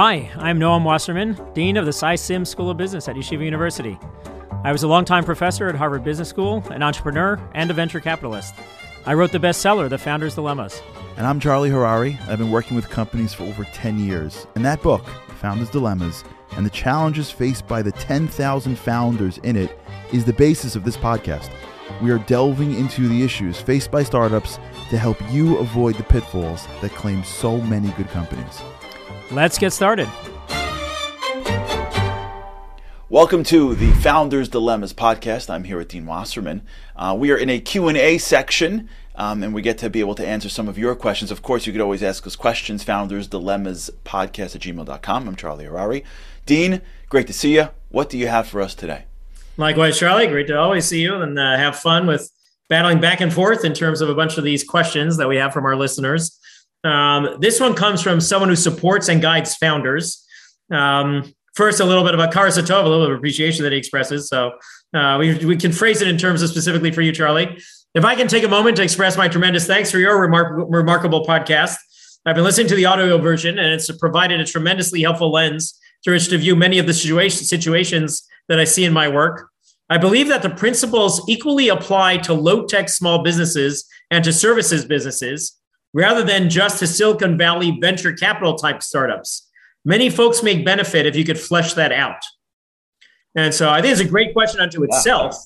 Hi, I'm Noam Wasserman, Dean of the Sy Syms School of Business at Yeshiva University. I was a longtime professor at Harvard Business School, an entrepreneur, and a venture capitalist. I wrote the bestseller, The Founder's Dilemmas. And I'm Charlie Harary. I've been working with companies for over 10 years. And that book, Founder's Dilemmas, and the challenges faced by the 10,000 founders in it is the basis of this podcast. We are delving into the issues faced by startups to help you avoid the pitfalls that claim so many good companies. Let's get started. Welcome to the Founders Dilemmas podcast. I'm here with Dean Wasserman. Uh, we are in a Q&A section, um, and we get to be able to answer some of your questions. Of course, you could always ask us questions, Founders Dilemmas podcast at gmail.com. I'm Charlie Harary. Dean, great to see you. What do you have for us today? Likewise, Charlie. Great to always see you and uh, have fun with battling back and forth in terms of a bunch of these questions that we have from our listeners. Um, this one comes from someone who supports and guides founders. Um, first, a little bit of a karsatov, a little bit of appreciation that he expresses. So uh, we, we can phrase it in terms of specifically for you, Charlie. If I can take a moment to express my tremendous thanks for your remar- remarkable podcast. I've been listening to the audio version, and it's provided a tremendously helpful lens through which to view many of the situation, situations that I see in my work. I believe that the principles equally apply to low tech small businesses and to services businesses rather than just to Silicon Valley venture capital type startups. Many folks make benefit if you could flesh that out. And so I think it's a great question unto itself.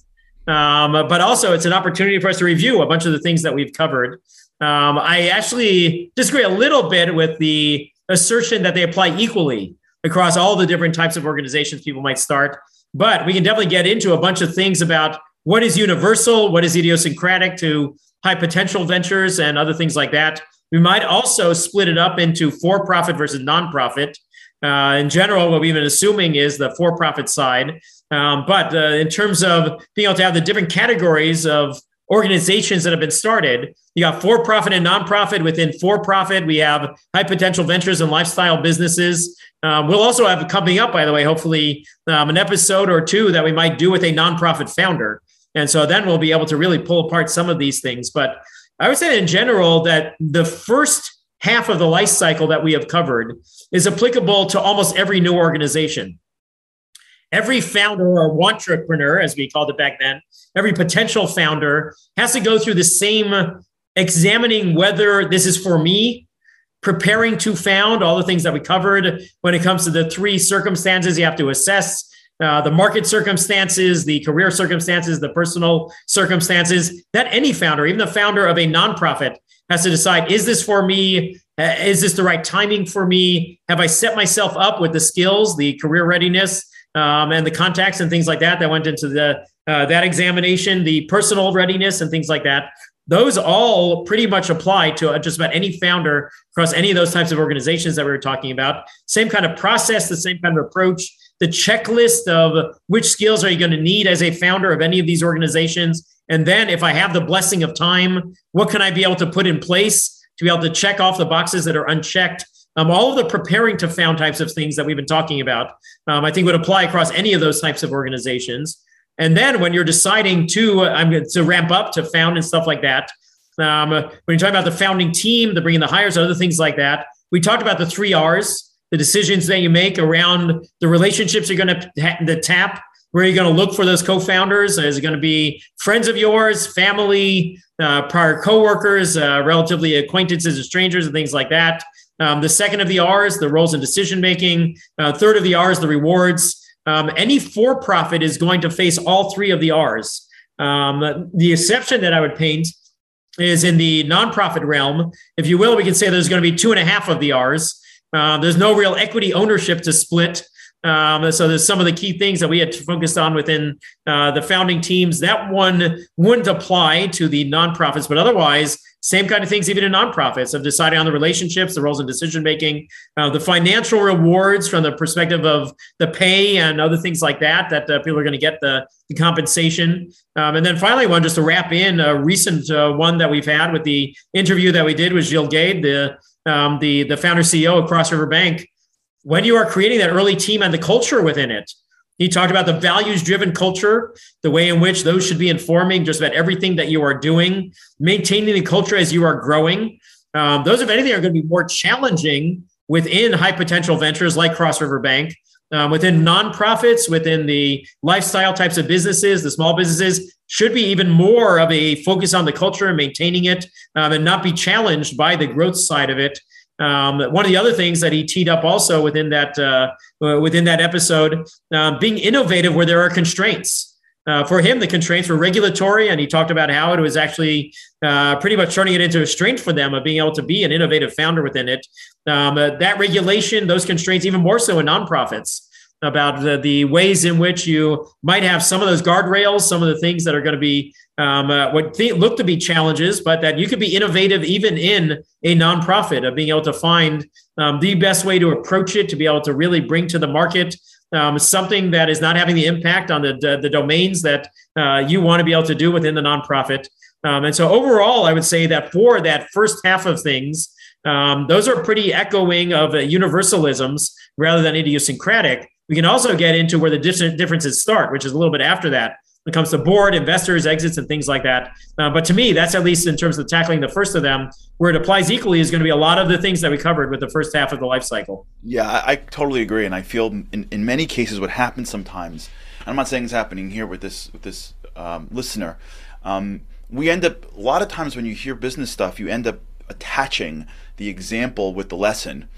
Um, but also, it's an opportunity for us to review a bunch of the things that we've covered. Um, I actually disagree a little bit with the assertion that they apply equally across all the different types of organizations people might start. But we can definitely get into a bunch of things about what is universal, what is idiosyncratic to high potential ventures, and other things like that. We might also split it up into for profit versus nonprofit. Uh, in general, what we've been assuming is the for profit side. Um, but uh, in terms of being able to have the different categories of organizations that have been started, you got for profit and nonprofit. Within for profit, we have high potential ventures and lifestyle businesses. Um, we'll also have coming up, by the way, hopefully um, an episode or two that we might do with a nonprofit founder. And so then we'll be able to really pull apart some of these things. But I would say in general that the first half of the life cycle that we have covered is applicable to almost every new organization. Every founder or entrepreneur, as we called it back then, every potential founder has to go through the same examining whether this is for me preparing to found, all the things that we covered when it comes to the three circumstances you have to assess. Uh, the market circumstances, the career circumstances, the personal circumstances that any founder, even the founder of a nonprofit, has to decide is this for me? Uh, is this the right timing for me? Have I set myself up with the skills, the career readiness, um, and the contacts and things like that that went into the uh, that examination, the personal readiness and things like that those all pretty much apply to just about any founder across any of those types of organizations that we were talking about. Same kind of process, the same kind of approach, the checklist of which skills are you going to need as a founder of any of these organizations. And then, if I have the blessing of time, what can I be able to put in place to be able to check off the boxes that are unchecked? Um, all of the preparing to found types of things that we've been talking about, um, I think would apply across any of those types of organizations. And then when you're deciding to, I'm to ramp up to found and stuff like that, um, when you're talking about the founding team, the bringing the hires, other things like that, we talked about the three R's, the decisions that you make around the relationships you're going to the tap, where you're going to look for those co-founders. Is it going to be friends of yours, family, uh, prior coworkers, uh, relatively acquaintances or strangers, and things like that. Um, the second of the R's, the roles in decision making. Uh, third of the R's, the rewards. Um, any for profit is going to face all three of the R's. Um, the exception that I would paint is in the nonprofit realm. If you will, we can say there's going to be two and a half of the R's. Uh, there's no real equity ownership to split. Um, so there's some of the key things that we had focused on within uh, the founding teams. That one wouldn't apply to the nonprofits, but otherwise, same kind of things, even in nonprofits, of deciding on the relationships, the roles in decision making, uh, the financial rewards from the perspective of the pay and other things like that, that uh, people are going to get the, the compensation. Um, and then finally, one just to wrap in a recent uh, one that we've had with the interview that we did with Gilles Gade, the, um, the, the founder CEO of Cross River Bank. When you are creating that early team and the culture within it, he talked about the values driven culture, the way in which those should be informing just about everything that you are doing, maintaining the culture as you are growing. Um, those, if anything, are going to be more challenging within high potential ventures like Cross River Bank, um, within nonprofits, within the lifestyle types of businesses, the small businesses, should be even more of a focus on the culture and maintaining it um, and not be challenged by the growth side of it. Um, one of the other things that he teed up also within that uh, within that episode, uh, being innovative where there are constraints. Uh, for him, the constraints were regulatory, and he talked about how it was actually uh, pretty much turning it into a strength for them of being able to be an innovative founder within it. Um, uh, that regulation, those constraints, even more so in nonprofits, about the, the ways in which you might have some of those guardrails, some of the things that are going to be um, uh, what th- look to be challenges, but that you could be innovative even in a nonprofit of being able to find um, the best way to approach it, to be able to really bring to the market um, something that is not having the impact on the, the, the domains that uh, you want to be able to do within the nonprofit. Um, and so overall, I would say that for that first half of things, um, those are pretty echoing of uh, universalisms rather than idiosyncratic. We can also get into where the differences start, which is a little bit after that. When it comes to board, investors, exits, and things like that. Uh, but to me, that's at least in terms of tackling the first of them, where it applies equally is going to be a lot of the things that we covered with the first half of the life cycle. Yeah, I, I totally agree, and I feel in, in many cases what happens sometimes. I'm not saying it's happening here with this with this um, listener. Um, we end up a lot of times when you hear business stuff, you end up attaching the example with the lesson,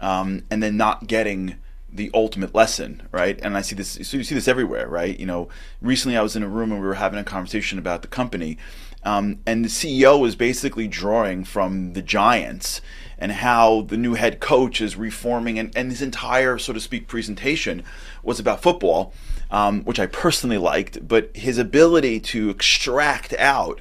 um, and then not getting the ultimate lesson, right? And I see this, so you see this everywhere, right? You know, recently I was in a room and we were having a conversation about the company, um, and the CEO was basically drawing from the Giants and how the new head coach is reforming, and, and his entire, so to speak, presentation was about football, um, which I personally liked, but his ability to extract out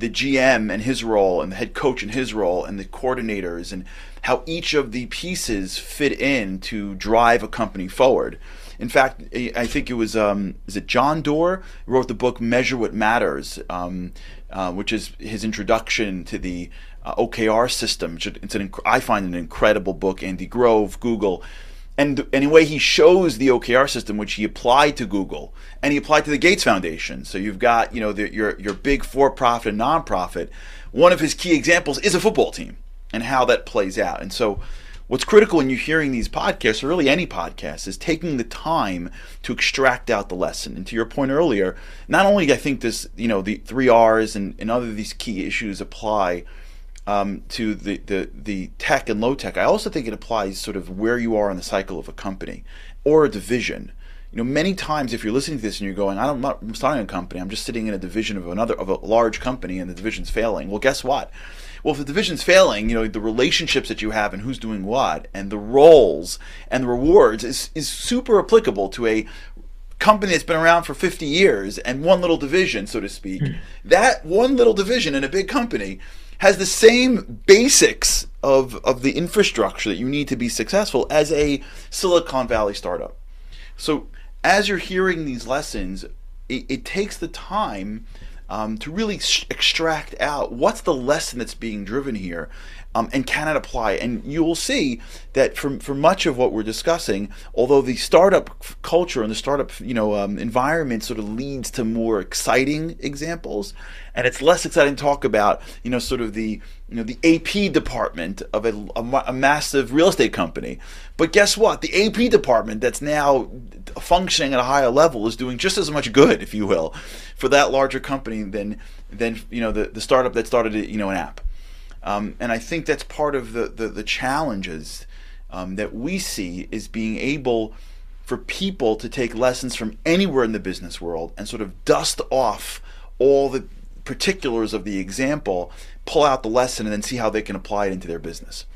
the GM and his role, and the head coach and his role, and the coordinators, and how each of the pieces fit in to drive a company forward. In fact, I think it was um, is it John Doerr wrote the book Measure What Matters, um, uh, which is his introduction to the uh, OKR system. It's an I find an incredible book. Andy Grove, Google, and anyway, he shows the OKR system which he applied to Google and he applied to the Gates Foundation. So you've got you know the, your your big for-profit and nonprofit. One of his key examples is a football team and how that plays out. And so, what's critical when you're hearing these podcasts, or really any podcast, is taking the time to extract out the lesson. And to your point earlier, not only I think this, you know, the three R's and, and other these key issues apply um, to the, the, the tech and low tech, I also think it applies sort of where you are in the cycle of a company or a division. You know, many times if you're listening to this and you're going, I'm not I'm starting a company, I'm just sitting in a division of another of a large company and the division's failing. Well, guess what? Well, if the division's failing, you know, the relationships that you have and who's doing what and the roles and the rewards is, is super applicable to a company that's been around for 50 years and one little division, so to speak. Mm. That one little division in a big company has the same basics of, of the infrastructure that you need to be successful as a Silicon Valley startup. So as you're hearing these lessons, it, it takes the time um, to really sh- extract out what's the lesson that's being driven here um, and can it apply? And you will see that for, for much of what we're discussing, although the startup culture and the startup you know um, environment sort of leads to more exciting examples, and it's less exciting to talk about you know sort of the you know the AP department of a, a, a massive real estate company. But guess what? The AP department that's now functioning at a higher level is doing just as much good, if you will, for that larger company than than you know the, the startup that started you know an app. Um, and I think that's part of the, the, the challenges um, that we see is being able for people to take lessons from anywhere in the business world and sort of dust off all the particulars of the example, pull out the lesson, and then see how they can apply it into their business.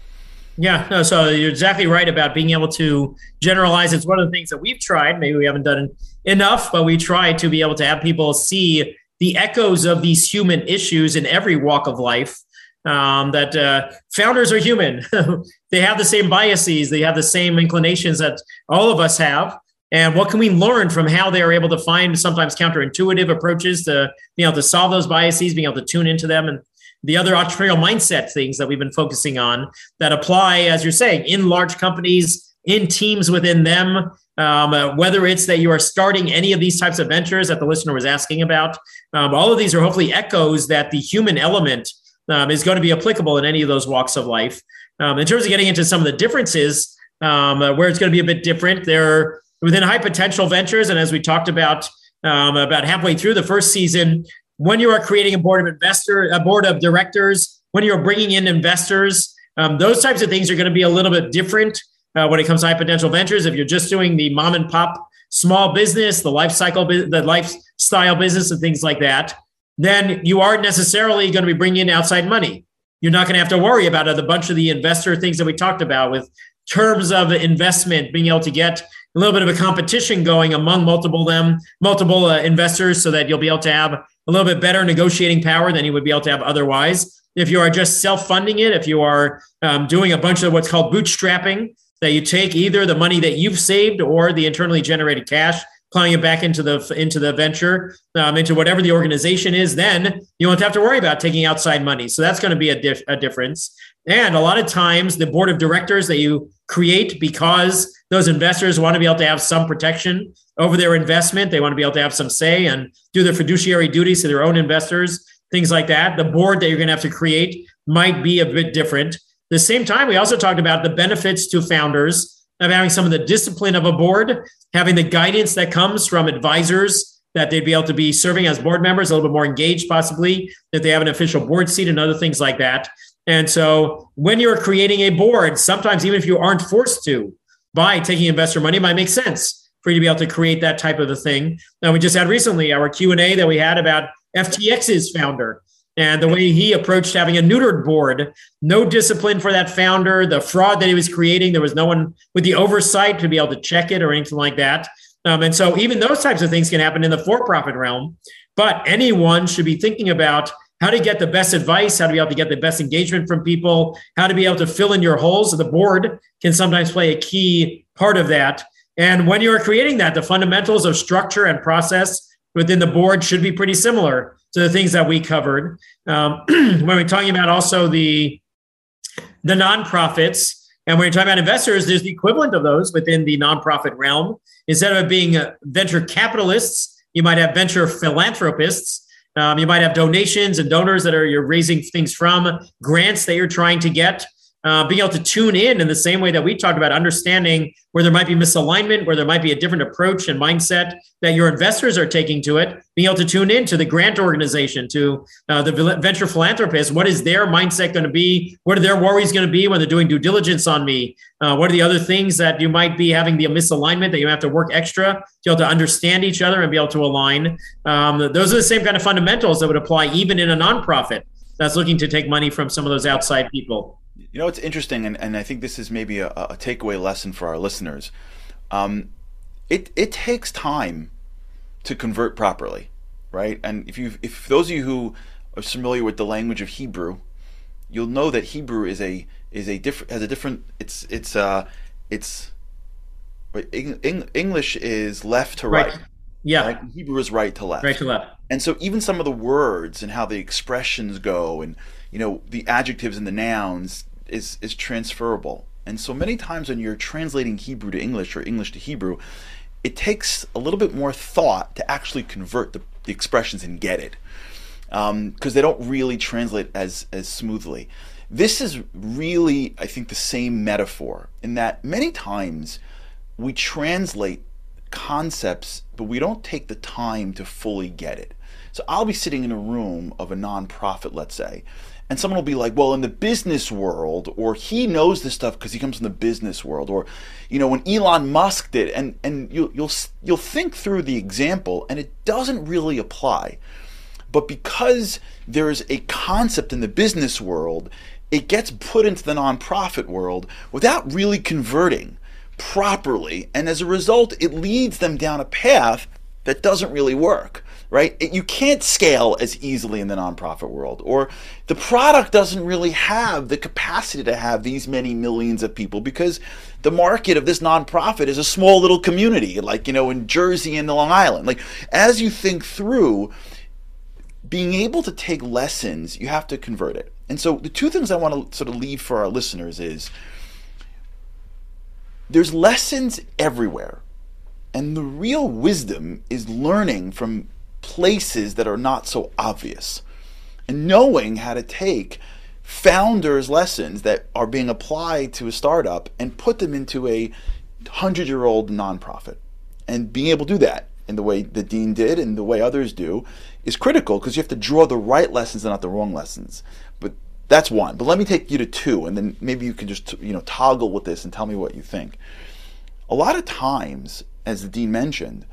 Yeah, no, so you're exactly right about being able to generalize. It's one of the things that we've tried. Maybe we haven't done enough, but we try to be able to have people see the echoes of these human issues in every walk of life um, that uh, founders are human. they have the same biases, they have the same inclinations that all of us have. And what can we learn from how they are able to find sometimes counterintuitive approaches to you know to solve those biases, being able to tune into them, and the other entrepreneurial mindset things that we've been focusing on that apply, as you're saying, in large companies, in teams within them. Um, uh, whether it's that you are starting any of these types of ventures that the listener was asking about, um, all of these are hopefully echoes that the human element um, is going to be applicable in any of those walks of life. Um, in terms of getting into some of the differences, um, uh, where it's going to be a bit different, there within high potential ventures, and as we talked about um, about halfway through the first season, when you are creating a board of investor, a board of directors, when you're bringing in investors, um, those types of things are going to be a little bit different uh, when it comes to high potential ventures. If you're just doing the mom and pop small business, the life cycle, the lifestyle business, and things like that, then you aren't necessarily going to be bringing in outside money. You're not going to have to worry about a bunch of the investor things that we talked about with terms of investment, being able to get a little bit of a competition going among multiple them, multiple uh, investors, so that you'll be able to have a little bit better negotiating power than you would be able to have otherwise. If you are just self-funding it, if you are um, doing a bunch of what's called bootstrapping, that you take either the money that you've saved or the internally generated cash plowing it back into the into the venture, um, into whatever the organization is, then you won't have to worry about taking outside money. So that's going to be a, dif- a difference. And a lot of times, the board of directors that you create because those investors want to be able to have some protection over their investment, they want to be able to have some say and do their fiduciary duties to their own investors, things like that. The board that you're going to have to create might be a bit different. At the same time, we also talked about the benefits to founders of having some of the discipline of a board, having the guidance that comes from advisors that they'd be able to be serving as board members, a little bit more engaged, possibly, that they have an official board seat and other things like that. And so when you're creating a board, sometimes even if you aren't forced to by taking investor money, it might make sense for you to be able to create that type of a thing. Now we just had recently our Q&A that we had about FTX's founder and the way he approached having a neutered board, no discipline for that founder, the fraud that he was creating, there was no one with the oversight to be able to check it or anything like that. Um, and so even those types of things can happen in the for-profit realm, but anyone should be thinking about how to get the best advice, how to be able to get the best engagement from people, how to be able to fill in your holes. The board can sometimes play a key part of that. And when you're creating that, the fundamentals of structure and process within the board should be pretty similar to the things that we covered. Um, when we're talking about also the the nonprofits, and when you're talking about investors, there's the equivalent of those within the nonprofit realm. Instead of being uh, venture capitalists, you might have venture philanthropists. Um, you might have donations and donors that are you're raising things from, grants that you're trying to get uh, being able to tune in in the same way that we talked about understanding where there might be misalignment, where there might be a different approach and mindset that your investors are taking to it, being able to tune in to the grant organization, to uh, the venture philanthropist. What is their mindset going to be? What are their worries going to be when they're doing due diligence on me? Uh, what are the other things that you might be having the misalignment that you have to work extra to be able to understand each other and be able to align? Um, those are the same kind of fundamentals that would apply even in a nonprofit that's looking to take money from some of those outside people. You know, it's interesting, and, and I think this is maybe a, a takeaway lesson for our listeners. Um, it it takes time to convert properly, right? And if you if those of you who are familiar with the language of Hebrew, you'll know that Hebrew is a is a different has a different it's it's uh it's English is left to right. right. Yeah. Right? Hebrew is right to left. Right to left. And so even some of the words and how the expressions go and you know the adjectives and the nouns is is transferable. And so many times when you're translating Hebrew to English or English to Hebrew, it takes a little bit more thought to actually convert the, the expressions and get it, because um, they don't really translate as as smoothly. This is really, I think, the same metaphor in that many times we translate concepts, but we don't take the time to fully get it. So I'll be sitting in a room of a nonprofit, let's say, and someone will be like, well, in the business world, or he knows this stuff because he comes from the business world, or you know, when Elon Musk did, and and you, you'll you'll think through the example, and it doesn't really apply. But because there's a concept in the business world, it gets put into the nonprofit world without really converting properly, and as a result, it leads them down a path that doesn't really work right? You can't scale as easily in the nonprofit world, or the product doesn't really have the capacity to have these many millions of people because the market of this nonprofit is a small little community, like, you know, in Jersey and Long Island. Like, as you think through, being able to take lessons, you have to convert it. And so, the two things I want to sort of leave for our listeners is there's lessons everywhere. And the real wisdom is learning from places that are not so obvious. and knowing how to take founders' lessons that are being applied to a startup and put them into a hundred year old nonprofit. And being able to do that in the way the Dean did and the way others do is critical because you have to draw the right lessons and not the wrong lessons. But that's one. But let me take you to two, and then maybe you can just you know toggle with this and tell me what you think. A lot of times, as the dean mentioned,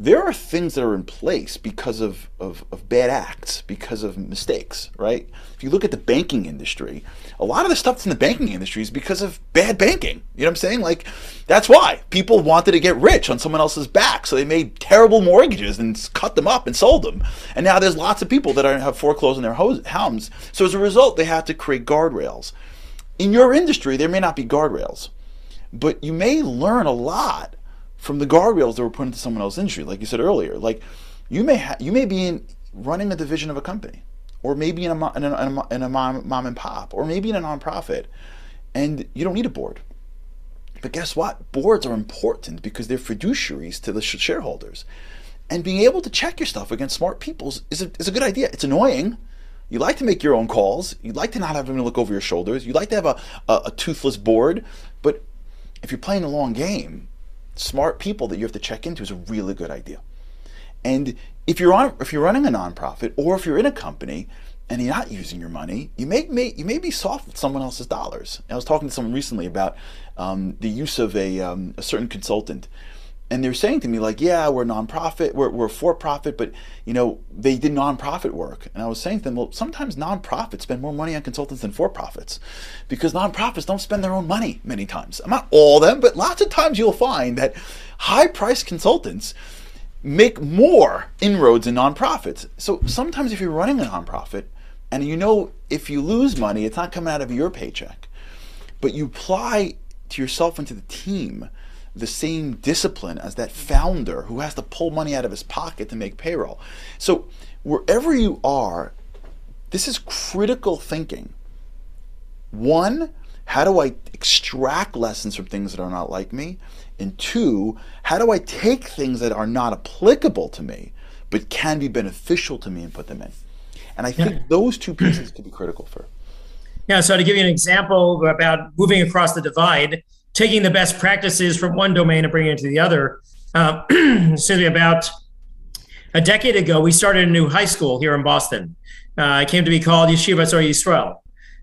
there are things that are in place because of, of, of, bad acts, because of mistakes, right? If you look at the banking industry, a lot of the stuff that's in the banking industry is because of bad banking. You know what I'm saying? Like, that's why people wanted to get rich on someone else's back. So they made terrible mortgages and cut them up and sold them. And now there's lots of people that are, have foreclosed on their homes. So as a result, they have to create guardrails. In your industry, there may not be guardrails, but you may learn a lot from the guardrails that were put into someone else's industry. Like you said earlier, like you may ha- you may be in running a division of a company, or maybe in a, in a, in a, mom, mom and pop, or maybe in a nonprofit, and you don't need a board. But guess what? Boards are important because they're fiduciaries to the shareholders. And being able to check your stuff against smart people is a, is a good idea. It's annoying. You like to make your own calls. You'd like to not have them look over your shoulders. You'd like to have a, a, a toothless board. But if you're playing a long game, smart people that you have to check into is a really good idea. And if you're on, if you're running a nonprofit or if you're in a company and you're not using your money, you may, may you may be soft with someone else's dollars. I was talking to someone recently about um, the use of a, um, a certain consultant and they're saying to me like, yeah, we're nonprofit, we're, we're for profit, but you know they did nonprofit work, and I was saying to them, well, sometimes nonprofits spend more money on consultants than for profits, because nonprofits don't spend their own money many times. I'm not all of them, but lots of times you'll find that high-priced consultants make more inroads in nonprofits. So sometimes if you're running a nonprofit, and you know if you lose money, it's not coming out of your paycheck, but you apply to yourself and to the team the same discipline as that founder who has to pull money out of his pocket to make payroll. So, wherever you are, this is critical thinking. One, how do I extract lessons from things that are not like me? And two, how do I take things that are not applicable to me but can be beneficial to me and put them in? And I think yeah. those two pieces could be critical for. Yeah, so to give you an example about moving across the divide, taking the best practices from one domain and bringing it to the other. Uh, me, about a decade ago, we started a new high school here in Boston. Uh, it came to be called Yeshiva Or Yisrael.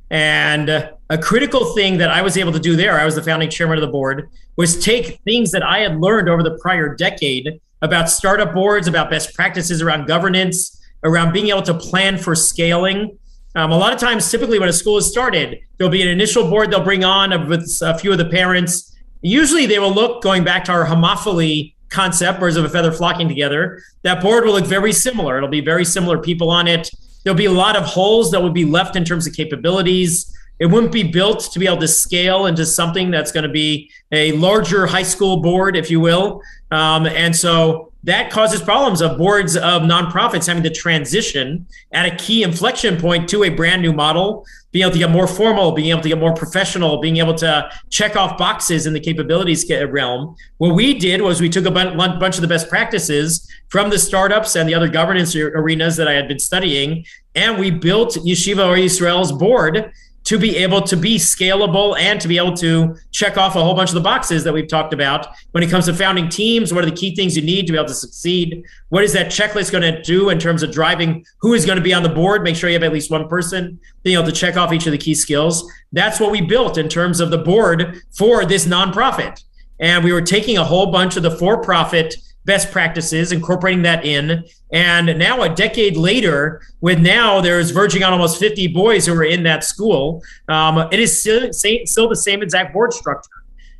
And uh, a critical thing that I was able to do there, I was the founding chairman of the board, was take things that I had learned over the prior decade about startup boards, about best practices around governance, around being able to plan for scaling, um, a lot of times, typically when a school is started, there'll be an initial board they'll bring on with a few of the parents. Usually, they will look going back to our homophily concept, birds of a feather flocking together. That board will look very similar. It'll be very similar people on it. There'll be a lot of holes that will be left in terms of capabilities. It wouldn't be built to be able to scale into something that's going to be a larger high school board, if you will. Um, and so that causes problems of boards of nonprofits having to transition at a key inflection point to a brand new model, being able to get more formal, being able to get more professional, being able to check off boxes in the capabilities realm. What we did was we took a bunch of the best practices from the startups and the other governance arenas that I had been studying, and we built Yeshiva Or Yisrael's board to be able to be scalable and to be able to check off a whole bunch of the boxes that we've talked about when it comes to founding teams. What are the key things you need to be able to succeed? What is that checklist going to do in terms of driving who is going to be on the board? Make sure you have at least one person being able to check off each of the key skills. That's what we built in terms of the board for this nonprofit. And we were taking a whole bunch of the for-profit best practices, incorporating that in. And now, a decade later, with now there's verging on almost 50 boys who are in that school, um, it is still, still the same exact board structure.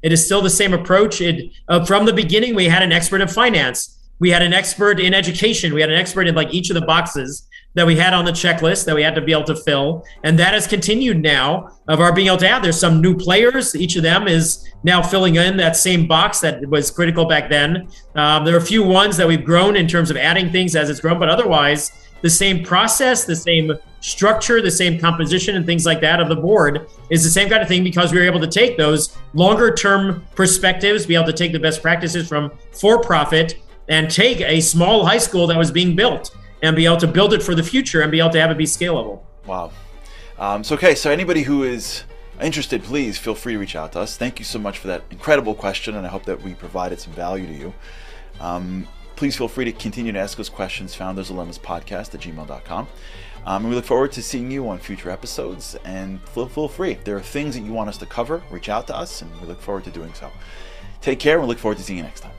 It is still the same approach. It uh, from the beginning, we had an expert in finance, we had an expert in education, we had an expert in like each of the boxes that we had on the checklist that we had to be able to fill. And that has continued now of our being able to have. There's some new players. Each of them is now filling in that same box that was critical back then. Um, there are a few ones that we've grown in terms of adding things as it's grown, but otherwise, the same process, the same structure, the same composition, and things like that of the board is the same kind of thing because we were able to take those longer term perspectives, be able to take the best practices from for profit and take a small high school that was being built and be able to build it for the future and be able to have it be scalable. Wow. Um, so, okay, so anybody who is interested, please feel free to reach out to us. Thank you so much for that incredible question, and I hope that we provided some value to you. Um, please feel free to continue to ask us questions, Founders Dilemmas Podcast at gmail.com. Um, and we look forward to seeing you on future episodes. And feel, feel free. If there are things that you want us to cover, reach out to us, and we look forward to doing so. Take care, and we look forward to seeing you next time.